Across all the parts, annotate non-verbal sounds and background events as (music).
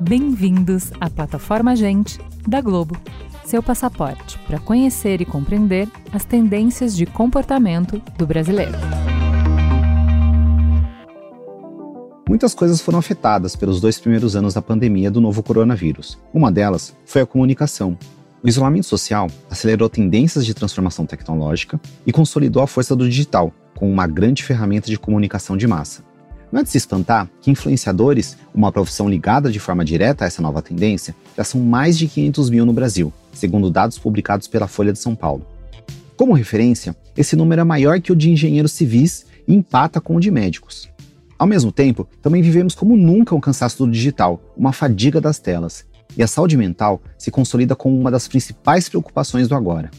Bem-vindos à plataforma Gente da Globo, seu passaporte para conhecer e compreender as tendências de comportamento do brasileiro. Muitas coisas foram afetadas pelos dois primeiros anos da pandemia do novo coronavírus. Uma delas foi a comunicação. O isolamento social acelerou tendências de transformação tecnológica e consolidou a força do digital como uma grande ferramenta de comunicação de massa. Não é de se espantar que influenciadores, uma profissão ligada de forma direta a essa nova tendência, já são mais de 500 mil no Brasil, segundo dados publicados pela Folha de São Paulo. Como referência, esse número é maior que o de engenheiros civis e empata com o de médicos. Ao mesmo tempo, também vivemos como nunca um cansaço do digital, uma fadiga das telas, e a saúde mental se consolida como uma das principais preocupações do agora.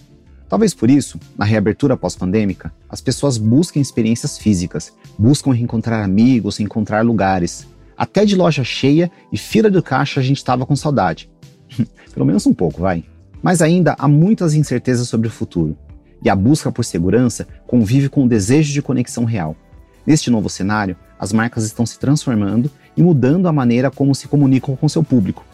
Talvez por isso, na reabertura pós-pandêmica, as pessoas busquem experiências físicas, buscam reencontrar amigos, encontrar lugares. Até de loja cheia e fila do caixa a gente estava com saudade. (laughs) Pelo menos um pouco, vai. Mas ainda há muitas incertezas sobre o futuro, e a busca por segurança convive com o desejo de conexão real. Neste novo cenário, as marcas estão se transformando e mudando a maneira como se comunicam com seu público.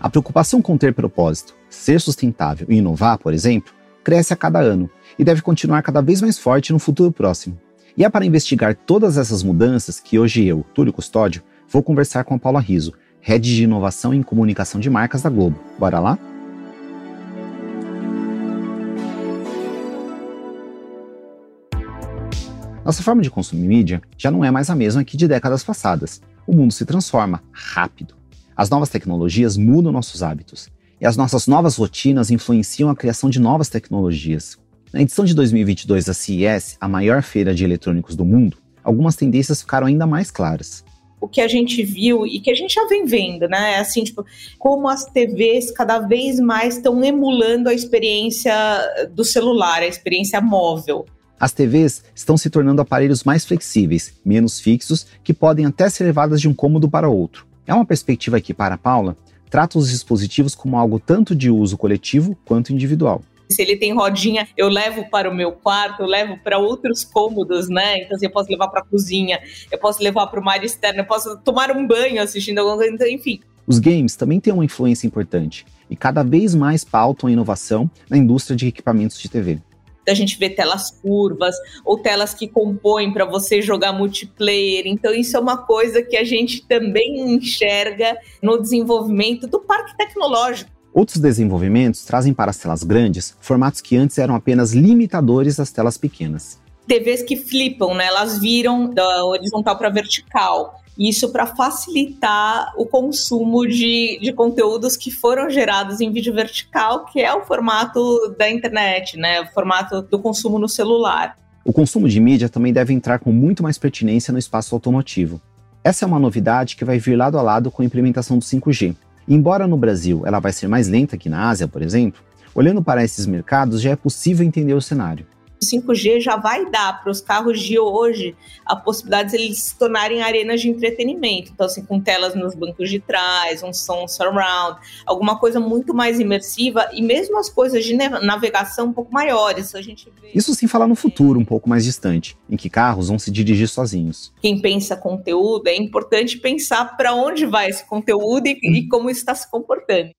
A preocupação com ter propósito, ser sustentável e inovar, por exemplo, cresce a cada ano e deve continuar cada vez mais forte no futuro próximo. E é para investigar todas essas mudanças que hoje eu, Túlio Custódio, vou conversar com a Paula Riso, Head de Inovação em Comunicação de Marcas da Globo. Bora lá? Nossa forma de consumir mídia já não é mais a mesma que de décadas passadas. O mundo se transforma rápido. As novas tecnologias mudam nossos hábitos. E as nossas novas rotinas influenciam a criação de novas tecnologias. Na edição de 2022 da CES, a maior feira de eletrônicos do mundo, algumas tendências ficaram ainda mais claras o que a gente viu e que a gente já vem vendo, né? É assim, tipo, como as TVs cada vez mais estão emulando a experiência do celular, a experiência móvel. As TVs estão se tornando aparelhos mais flexíveis, menos fixos, que podem até ser levadas de um cômodo para outro. É uma perspectiva que, para Paula, trata os dispositivos como algo tanto de uso coletivo quanto individual. Se ele tem rodinha, eu levo para o meu quarto, eu levo para outros cômodos, né? Então, assim, eu posso levar para a cozinha, eu posso levar para o ar externo, eu posso tomar um banho assistindo alguma coisa, então, enfim. Os games também têm uma influência importante e cada vez mais pautam a inovação na indústria de equipamentos de TV a gente vê telas curvas ou telas que compõem para você jogar multiplayer. Então, isso é uma coisa que a gente também enxerga no desenvolvimento do parque tecnológico. Outros desenvolvimentos trazem para as telas grandes formatos que antes eram apenas limitadores das telas pequenas. TVs que flipam, né? Elas viram da horizontal para vertical. Isso para facilitar o consumo de, de conteúdos que foram gerados em vídeo vertical, que é o formato da internet, né? O formato do consumo no celular. O consumo de mídia também deve entrar com muito mais pertinência no espaço automotivo. Essa é uma novidade que vai vir lado a lado com a implementação do 5G. Embora no Brasil ela vai ser mais lenta que na Ásia, por exemplo, olhando para esses mercados já é possível entender o cenário. O 5G já vai dar para os carros de hoje a possibilidade de eles se tornarem arenas de entretenimento. Então, assim, com telas nos bancos de trás, um som surround, alguma coisa muito mais imersiva e mesmo as coisas de navegação um pouco maiores. A gente vê... Isso sem falar no futuro, um pouco mais distante, em que carros vão se dirigir sozinhos. Quem pensa conteúdo, é importante pensar para onde vai esse conteúdo e, e como está se comportando.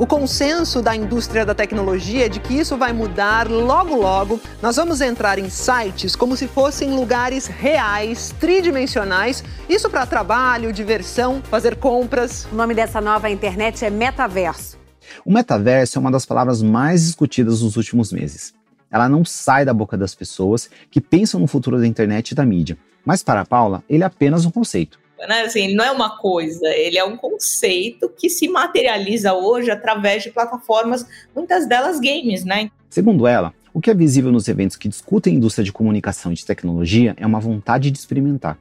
O consenso da indústria da tecnologia é de que isso vai mudar logo logo. Nós vamos entrar em sites como se fossem lugares reais, tridimensionais, isso para trabalho, diversão, fazer compras. O nome dessa nova internet é metaverso. O metaverso é uma das palavras mais discutidas nos últimos meses. Ela não sai da boca das pessoas que pensam no futuro da internet e da mídia. Mas para a Paula, ele é apenas um conceito né? Assim, não é uma coisa, ele é um conceito que se materializa hoje através de plataformas, muitas delas games, né? Segundo ela, o que é visível nos eventos que discutem indústria de comunicação e de tecnologia é uma vontade de experimentar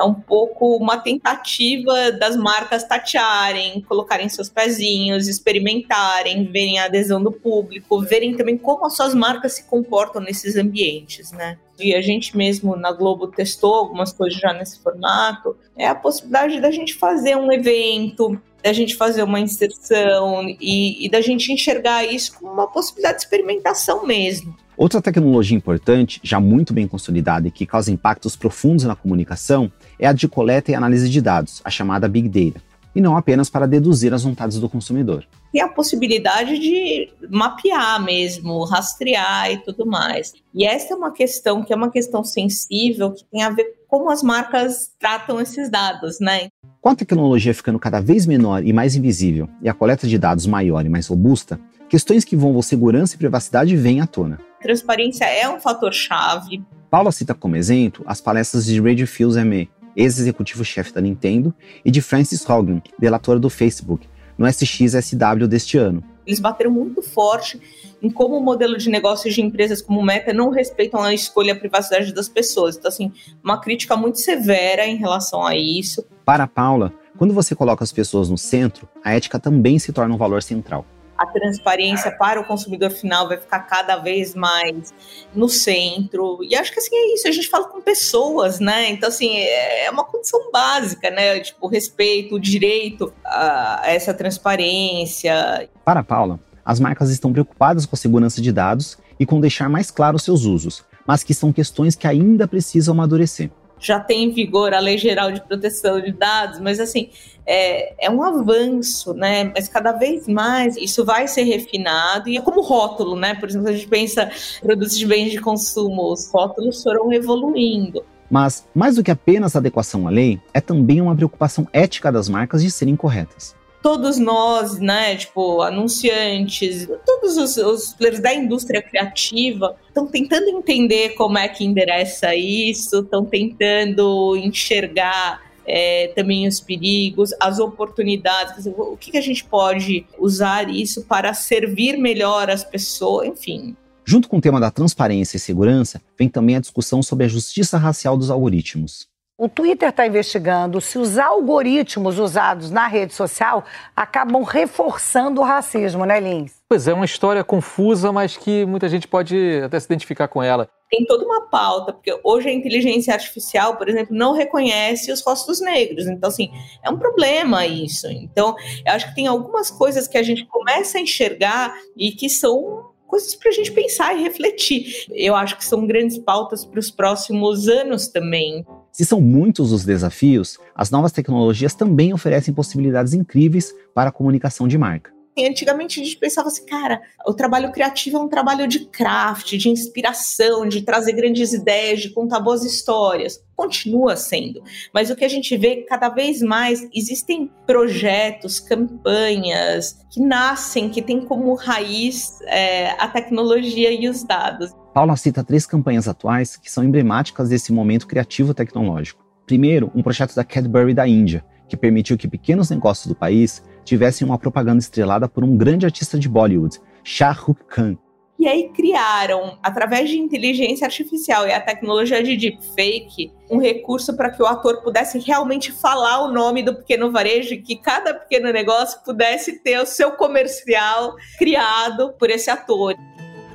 é um pouco uma tentativa das marcas tatearem, colocarem seus pezinhos, experimentarem, verem a adesão do público, verem também como as suas marcas se comportam nesses ambientes, né? E a gente mesmo na Globo testou algumas coisas já nesse formato. É a possibilidade da gente fazer um evento da gente fazer uma inserção e, e da gente enxergar isso como uma possibilidade de experimentação mesmo. Outra tecnologia importante, já muito bem consolidada e que causa impactos profundos na comunicação, é a de coleta e análise de dados, a chamada Big Data, e não apenas para deduzir as vontades do consumidor. E a possibilidade de mapear mesmo, rastrear e tudo mais. E essa é uma questão que é uma questão sensível, que tem a ver com como as marcas tratam esses dados, né? Com a tecnologia ficando cada vez menor e mais invisível e a coleta de dados maior e mais robusta, questões que envolvam segurança e privacidade vêm à tona. Transparência é um fator-chave. Paula cita como exemplo as palestras de Ray Fields-ME, ex-executivo-chefe da Nintendo, e de Francis Hogan, delatora do Facebook, no SXSW deste ano. Eles bateram muito forte em como o modelo de negócios de empresas como Meta não respeitam a escolha e a privacidade das pessoas. Então, assim, uma crítica muito severa em relação a isso. Para a Paula, quando você coloca as pessoas no centro, a ética também se torna um valor central a transparência para o consumidor final vai ficar cada vez mais no centro. E acho que assim é isso, a gente fala com pessoas, né? Então, assim, é uma condição básica, né? Tipo, o respeito, o direito a essa transparência. Para Paula, as marcas estão preocupadas com a segurança de dados e com deixar mais claros seus usos, mas que são questões que ainda precisam amadurecer já tem em vigor a Lei Geral de Proteção de Dados, mas assim, é, é um avanço, né? Mas cada vez mais isso vai ser refinado e é como rótulo, né? Por exemplo, a gente pensa produtos de bens de consumo, os rótulos foram evoluindo. Mas, mais do que apenas adequação à lei, é também uma preocupação ética das marcas de serem corretas todos nós, né, tipo, anunciantes, todos os, os players da indústria criativa estão tentando entender como é que endereça isso, estão tentando enxergar é, também os perigos, as oportunidades, dizer, o que, que a gente pode usar isso para servir melhor as pessoas, enfim. Junto com o tema da transparência e segurança, vem também a discussão sobre a justiça racial dos algoritmos. O Twitter está investigando se os algoritmos usados na rede social acabam reforçando o racismo, né, Lins? Pois é, uma história confusa, mas que muita gente pode até se identificar com ela. Tem toda uma pauta, porque hoje a inteligência artificial, por exemplo, não reconhece os rostos negros. Então, assim, é um problema isso. Então, eu acho que tem algumas coisas que a gente começa a enxergar e que são coisas para a gente pensar e refletir. Eu acho que são grandes pautas para os próximos anos também. Se são muitos os desafios, as novas tecnologias também oferecem possibilidades incríveis para a comunicação de marca. Antigamente a gente pensava assim, cara, o trabalho criativo é um trabalho de craft, de inspiração, de trazer grandes ideias, de contar boas histórias. Continua sendo. Mas o que a gente vê cada vez mais existem projetos, campanhas que nascem, que têm como raiz é, a tecnologia e os dados. Paula cita três campanhas atuais que são emblemáticas desse momento criativo tecnológico. Primeiro, um projeto da Cadbury da Índia, que permitiu que pequenos negócios do país tivessem uma propaganda estrelada por um grande artista de Bollywood, Shah Rukh Khan. E aí criaram, através de inteligência artificial e a tecnologia de deepfake, um recurso para que o ator pudesse realmente falar o nome do pequeno varejo e que cada pequeno negócio pudesse ter o seu comercial criado por esse ator.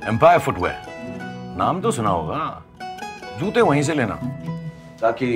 Empire Footwear नाम तो सुना होगा जूते वहीं से लेना ताकि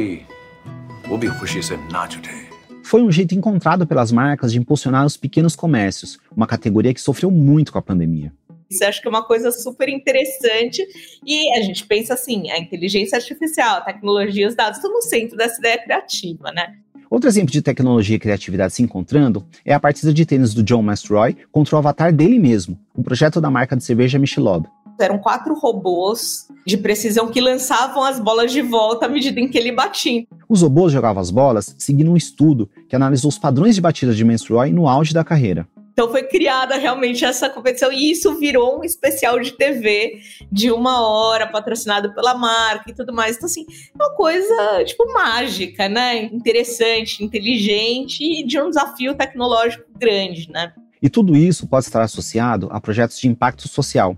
वो भी खुशी से नाच उठे foi um jeito encontrado pelas marcas de impulsionar os pequenos comércios, uma categoria que sofreu muito com a pandemia. Isso acho que é uma coisa super interessante. E a gente pensa assim: a inteligência artificial, a tecnologia, os dados estão no centro dessa ideia criativa, né? Outro exemplo de tecnologia e criatividade se encontrando é a partida de tênis do John Mastroy contra o avatar dele mesmo, um projeto da marca de cerveja Michelob eram quatro robôs de precisão que lançavam as bolas de volta à medida em que ele batia. Os robôs jogavam as bolas seguindo um estudo que analisou os padrões de batida de Menstruoy no auge da carreira. Então foi criada realmente essa competição e isso virou um especial de TV de uma hora, patrocinado pela marca e tudo mais. Então, assim, é uma coisa, tipo, mágica, né? Interessante, inteligente e de um desafio tecnológico grande, né? E tudo isso pode estar associado a projetos de impacto social,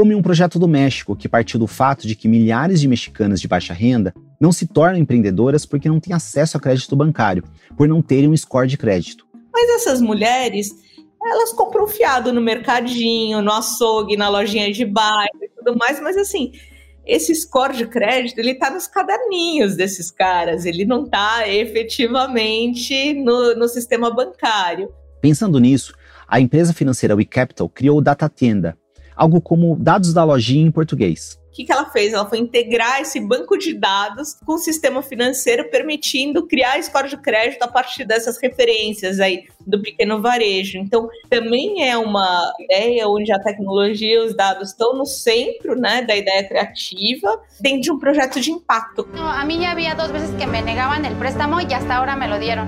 como em um projeto do México, que partiu do fato de que milhares de mexicanas de baixa renda não se tornam empreendedoras porque não têm acesso a crédito bancário, por não terem um score de crédito. Mas essas mulheres, elas compram fiado no mercadinho, no açougue, na lojinha de bairro e tudo mais, mas assim, esse score de crédito ele está nos caderninhos desses caras, ele não está efetivamente no, no sistema bancário. Pensando nisso, a empresa financeira WeCapital criou o Data Tenda, algo como dados da lojinha em português. O que, que ela fez? Ela foi integrar esse banco de dados com o sistema financeiro, permitindo criar score de crédito a partir dessas referências aí do pequeno varejo. Então, também é uma ideia onde a tecnologia e os dados estão no centro né, da ideia criativa, dentro de um projeto de impacto. a mim já havia duas vezes que me negavam o préstamo e hasta agora me lo dieron.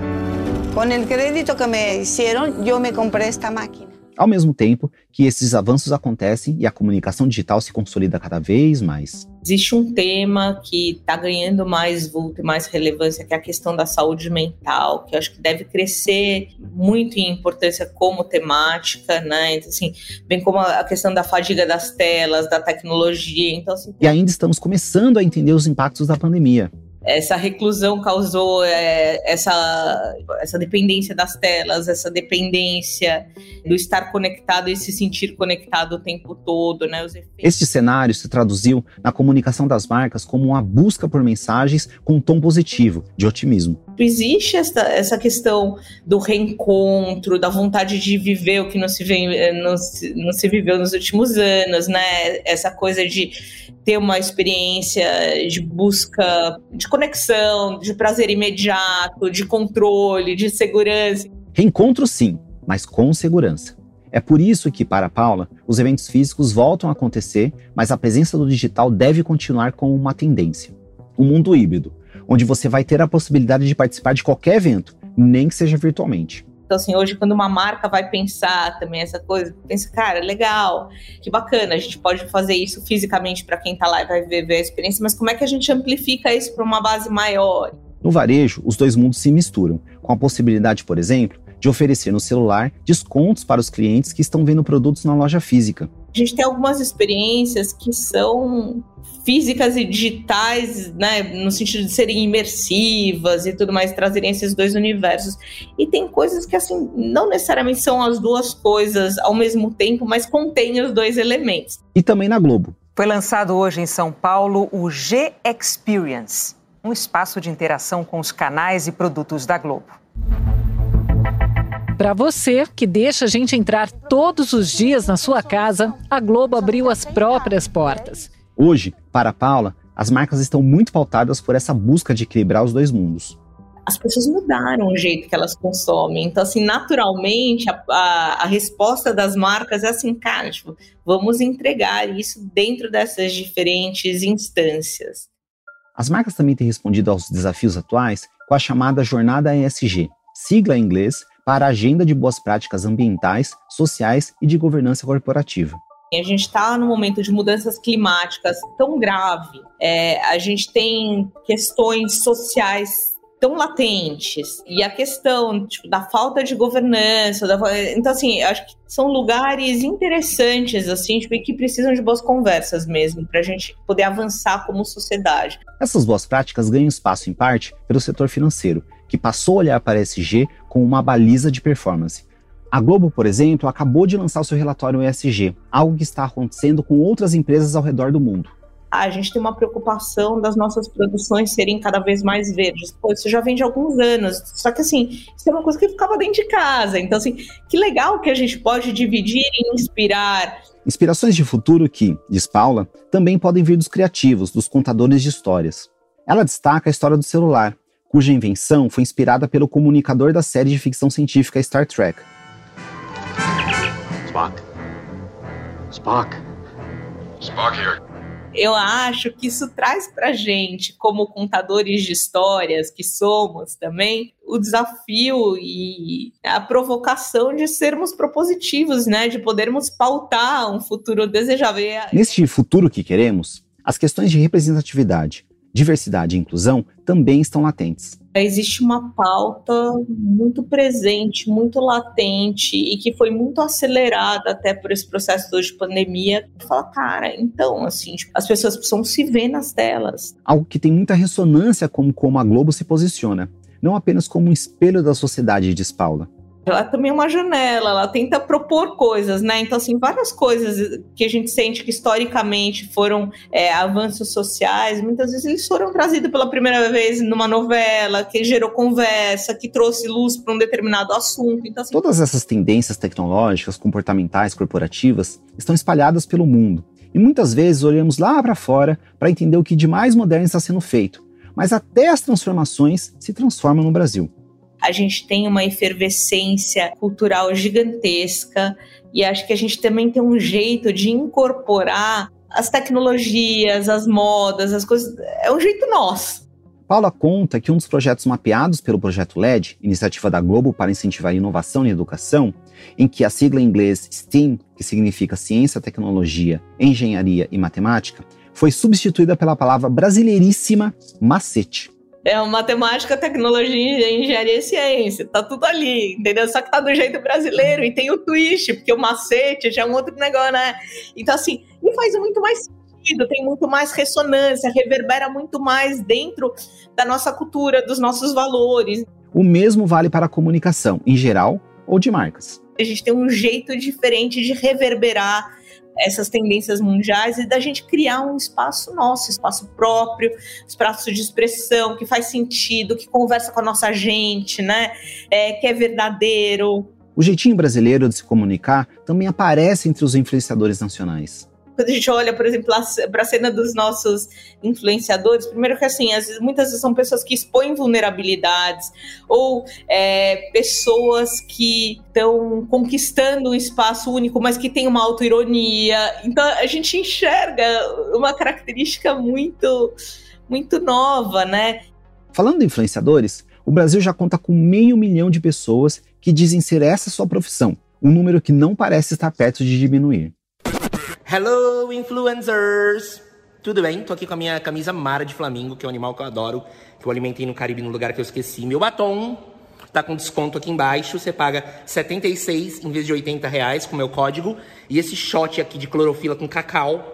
Com o crédito que me hicieron, eu me comprei esta máquina. Ao mesmo tempo que esses avanços acontecem e a comunicação digital se consolida cada vez mais. Existe um tema que está ganhando mais vulto e mais relevância, que é a questão da saúde mental, que eu acho que deve crescer muito em importância como temática, né? Então, assim, bem como a questão da fadiga das telas, da tecnologia. Então, assim, e ainda estamos começando a entender os impactos da pandemia essa reclusão causou é, essa, essa dependência das telas, essa dependência do estar conectado e se sentir conectado o tempo todo, né? Este cenário se traduziu na comunicação das marcas como uma busca por mensagens com um tom positivo, de otimismo. Existe essa, essa questão do reencontro, da vontade de viver o que não se, vem, eh, não se, não se viveu nos últimos anos, né? Essa coisa de ter uma experiência de busca de conexão, de prazer imediato, de controle, de segurança. Reencontro sim, mas com segurança. É por isso que, para Paula, os eventos físicos voltam a acontecer, mas a presença do digital deve continuar como uma tendência. Um mundo híbrido, onde você vai ter a possibilidade de participar de qualquer evento, nem que seja virtualmente. Então, assim, hoje, quando uma marca vai pensar também essa coisa, pensa, cara, legal, que bacana, a gente pode fazer isso fisicamente para quem está lá e vai viver a experiência, mas como é que a gente amplifica isso para uma base maior? No varejo, os dois mundos se misturam, com a possibilidade, por exemplo, de oferecer no celular descontos para os clientes que estão vendo produtos na loja física. A gente tem algumas experiências que são físicas e digitais, né, no sentido de serem imersivas e tudo mais, trazerem esses dois universos. E tem coisas que, assim, não necessariamente são as duas coisas ao mesmo tempo, mas contêm os dois elementos. E também na Globo. Foi lançado hoje em São Paulo o G Experience, um espaço de interação com os canais e produtos da Globo. Para você que deixa a gente entrar todos os dias na sua casa, a Globo abriu as próprias portas. Hoje, para a Paula, as marcas estão muito pautadas por essa busca de equilibrar os dois mundos. As pessoas mudaram o jeito que elas consomem. Então, assim, naturalmente, a, a, a resposta das marcas é assim, cara, tipo, vamos entregar isso dentro dessas diferentes instâncias. As marcas também têm respondido aos desafios atuais com a chamada Jornada ESG, sigla em inglês para a Agenda de Boas Práticas Ambientais, Sociais e de Governança Corporativa. A gente está num momento de mudanças climáticas tão grave, é, a gente tem questões sociais tão latentes e a questão tipo, da falta de governança, da, então assim, acho que são lugares interessantes assim, tipo, que precisam de boas conversas mesmo para a gente poder avançar como sociedade. Essas boas práticas ganham espaço em parte pelo setor financeiro, que passou a olhar para a SG como uma baliza de performance. A Globo, por exemplo, acabou de lançar o seu relatório ESG, algo que está acontecendo com outras empresas ao redor do mundo. A gente tem uma preocupação das nossas produções serem cada vez mais verdes. Pô, isso já vem de alguns anos. Só que, assim, isso é uma coisa que ficava dentro de casa. Então, assim, que legal que a gente pode dividir e inspirar. Inspirações de futuro que, diz Paula, também podem vir dos criativos, dos contadores de histórias. Ela destaca a história do celular, cuja invenção foi inspirada pelo comunicador da série de ficção científica Star Trek. Spock. Spock. Spock here. Eu acho que isso traz para gente, como contadores de histórias que somos também, o desafio e a provocação de sermos propositivos, né? De podermos pautar um futuro desejável. Neste futuro que queremos, as questões de representatividade, diversidade e inclusão também estão latentes. Existe uma pauta muito presente, muito latente e que foi muito acelerada até por esse processo de pandemia. Fala, cara, então, assim, tipo, as pessoas precisam se ver nas telas. Algo que tem muita ressonância com como a Globo se posiciona, não apenas como um espelho da sociedade, diz Paula, ela também é uma janela, ela tenta propor coisas, né? Então, assim, várias coisas que a gente sente que historicamente foram é, avanços sociais, muitas vezes eles foram trazidos pela primeira vez numa novela, que gerou conversa, que trouxe luz para um determinado assunto. Então, assim... Todas essas tendências tecnológicas, comportamentais, corporativas estão espalhadas pelo mundo. E muitas vezes olhamos lá para fora para entender o que de mais moderno está sendo feito. Mas até as transformações se transformam no Brasil a gente tem uma efervescência cultural gigantesca e acho que a gente também tem um jeito de incorporar as tecnologias, as modas, as coisas. É um jeito nosso. Paula conta que um dos projetos mapeados pelo Projeto LED, iniciativa da Globo para incentivar inovação e educação, em que a sigla em inglês STEAM, que significa ciência, tecnologia, engenharia e matemática, foi substituída pela palavra brasileiríssima macete. É matemática, tecnologia, engenharia e ciência. Tá tudo ali, entendeu? Só que tá do jeito brasileiro e tem o twist, porque o macete já é um outro negócio, né? Então, assim, e faz muito mais sentido, tem muito mais ressonância, reverbera muito mais dentro da nossa cultura, dos nossos valores. O mesmo vale para a comunicação, em geral, ou de marcas. A gente tem um jeito diferente de reverberar essas tendências mundiais e da gente criar um espaço nosso, espaço próprio, espaço de expressão que faz sentido, que conversa com a nossa gente, né? É, que é verdadeiro. O jeitinho brasileiro de se comunicar também aparece entre os influenciadores nacionais quando a gente olha, por exemplo, para a cena dos nossos influenciadores, primeiro que assim, às vezes, muitas vezes são pessoas que expõem vulnerabilidades ou é, pessoas que estão conquistando um espaço único, mas que tem uma autoironia. Então a gente enxerga uma característica muito, muito nova, né? Falando de influenciadores, o Brasil já conta com meio milhão de pessoas que dizem ser essa sua profissão, um número que não parece estar perto de diminuir. Hello, influencers! Tudo bem? Tô aqui com a minha camisa Mara de Flamingo, que é um animal que eu adoro, que eu alimentei no Caribe no lugar que eu esqueci. Meu batom tá com desconto aqui embaixo, você paga 76 em vez de 80 reais com meu código. E esse shot aqui de clorofila com cacau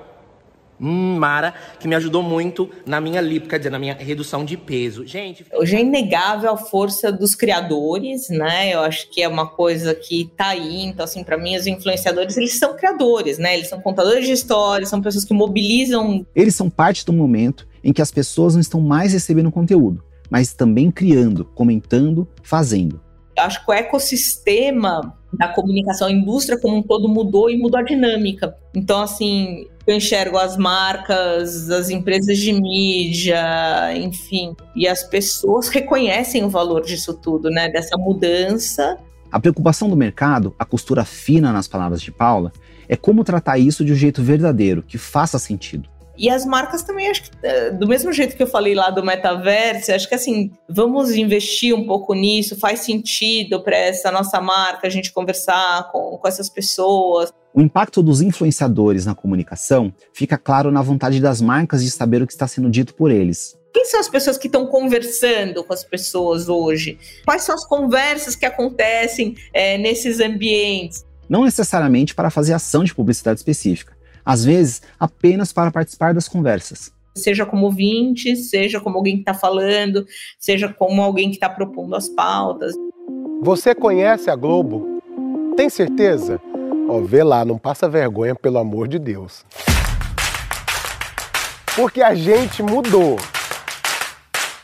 Mara, que me ajudou muito na minha lipo, quer dizer, na minha redução de peso. Gente. Hoje é inegável a força dos criadores, né? Eu acho que é uma coisa que tá aí. Então, assim, para mim, os influenciadores, eles são criadores, né? Eles são contadores de histórias, são pessoas que mobilizam. Eles são parte do momento em que as pessoas não estão mais recebendo conteúdo, mas também criando, comentando, fazendo. Eu acho que o ecossistema da comunicação, a indústria como um todo mudou e mudou a dinâmica. Então, assim, eu enxergo as marcas, as empresas de mídia, enfim, e as pessoas reconhecem o valor disso tudo, né? Dessa mudança. A preocupação do mercado, a costura fina nas palavras de Paula, é como tratar isso de um jeito verdadeiro, que faça sentido. E as marcas também, acho que, eh, do mesmo jeito que eu falei lá do metaverso, acho que assim, vamos investir um pouco nisso, faz sentido para essa nossa marca a gente conversar com, com essas pessoas. O impacto dos influenciadores na comunicação fica claro na vontade das marcas de saber o que está sendo dito por eles. Quem são as pessoas que estão conversando com as pessoas hoje? Quais são as conversas que acontecem é, nesses ambientes? Não necessariamente para fazer ação de publicidade específica, às vezes apenas para participar das conversas. Seja como ouvinte, seja como alguém que está falando, seja como alguém que está propondo as pautas. Você conhece a Globo? Tem certeza? Ó, vê lá, não passa vergonha, pelo amor de Deus. Porque a gente mudou.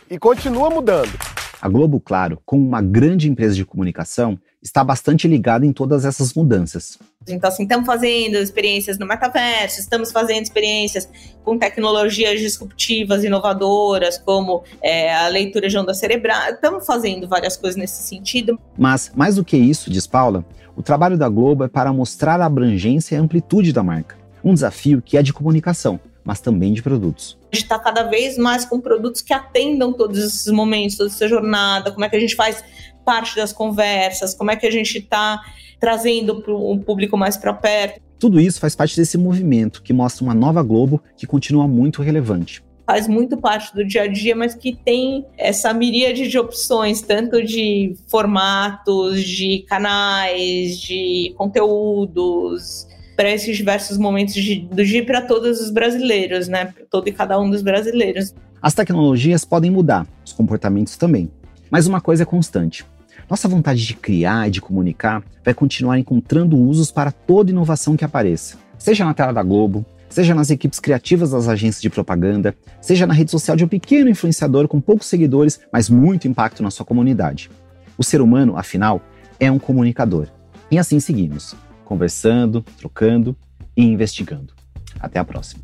E continua mudando. A Globo, claro, como uma grande empresa de comunicação, está bastante ligada em todas essas mudanças. Então, assim, estamos fazendo experiências no metaverso, estamos fazendo experiências com tecnologias disruptivas, inovadoras, como é, a leitura de onda cerebral. Estamos fazendo várias coisas nesse sentido. Mas, mais do que isso, diz Paula, o trabalho da Globo é para mostrar a abrangência e a amplitude da marca. Um desafio que é de comunicação, mas também de produtos. A gente está cada vez mais com produtos que atendam todos esses momentos, toda essa jornada, como é que a gente faz parte das conversas, como é que a gente está trazendo para um público mais para perto. Tudo isso faz parte desse movimento que mostra uma nova Globo que continua muito relevante faz muito parte do dia a dia, mas que tem essa miríade de opções, tanto de formatos, de canais, de conteúdos, para esses diversos momentos de, do dia para todos os brasileiros, né? Todo e cada um dos brasileiros. As tecnologias podem mudar, os comportamentos também. Mas uma coisa é constante: Nossa vontade de criar e de comunicar vai continuar encontrando usos para toda inovação que apareça, seja na tela da Globo, seja nas equipes criativas das agências de propaganda, seja na rede social de um pequeno influenciador com poucos seguidores, mas muito impacto na sua comunidade. O ser humano, afinal, é um comunicador. E assim seguimos, conversando, trocando e investigando. Até a próxima.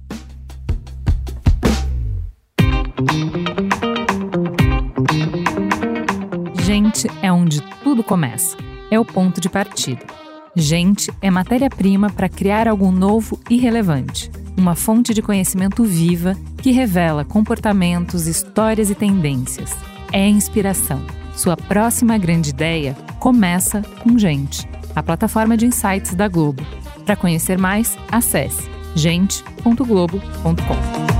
Gente é onde tudo começa. É o ponto de partida. Gente é matéria-prima para criar algo novo e relevante. Uma fonte de conhecimento viva que revela comportamentos, histórias e tendências. É inspiração. Sua próxima grande ideia começa com Gente, a plataforma de insights da Globo. Para conhecer mais, acesse gente.globo.com.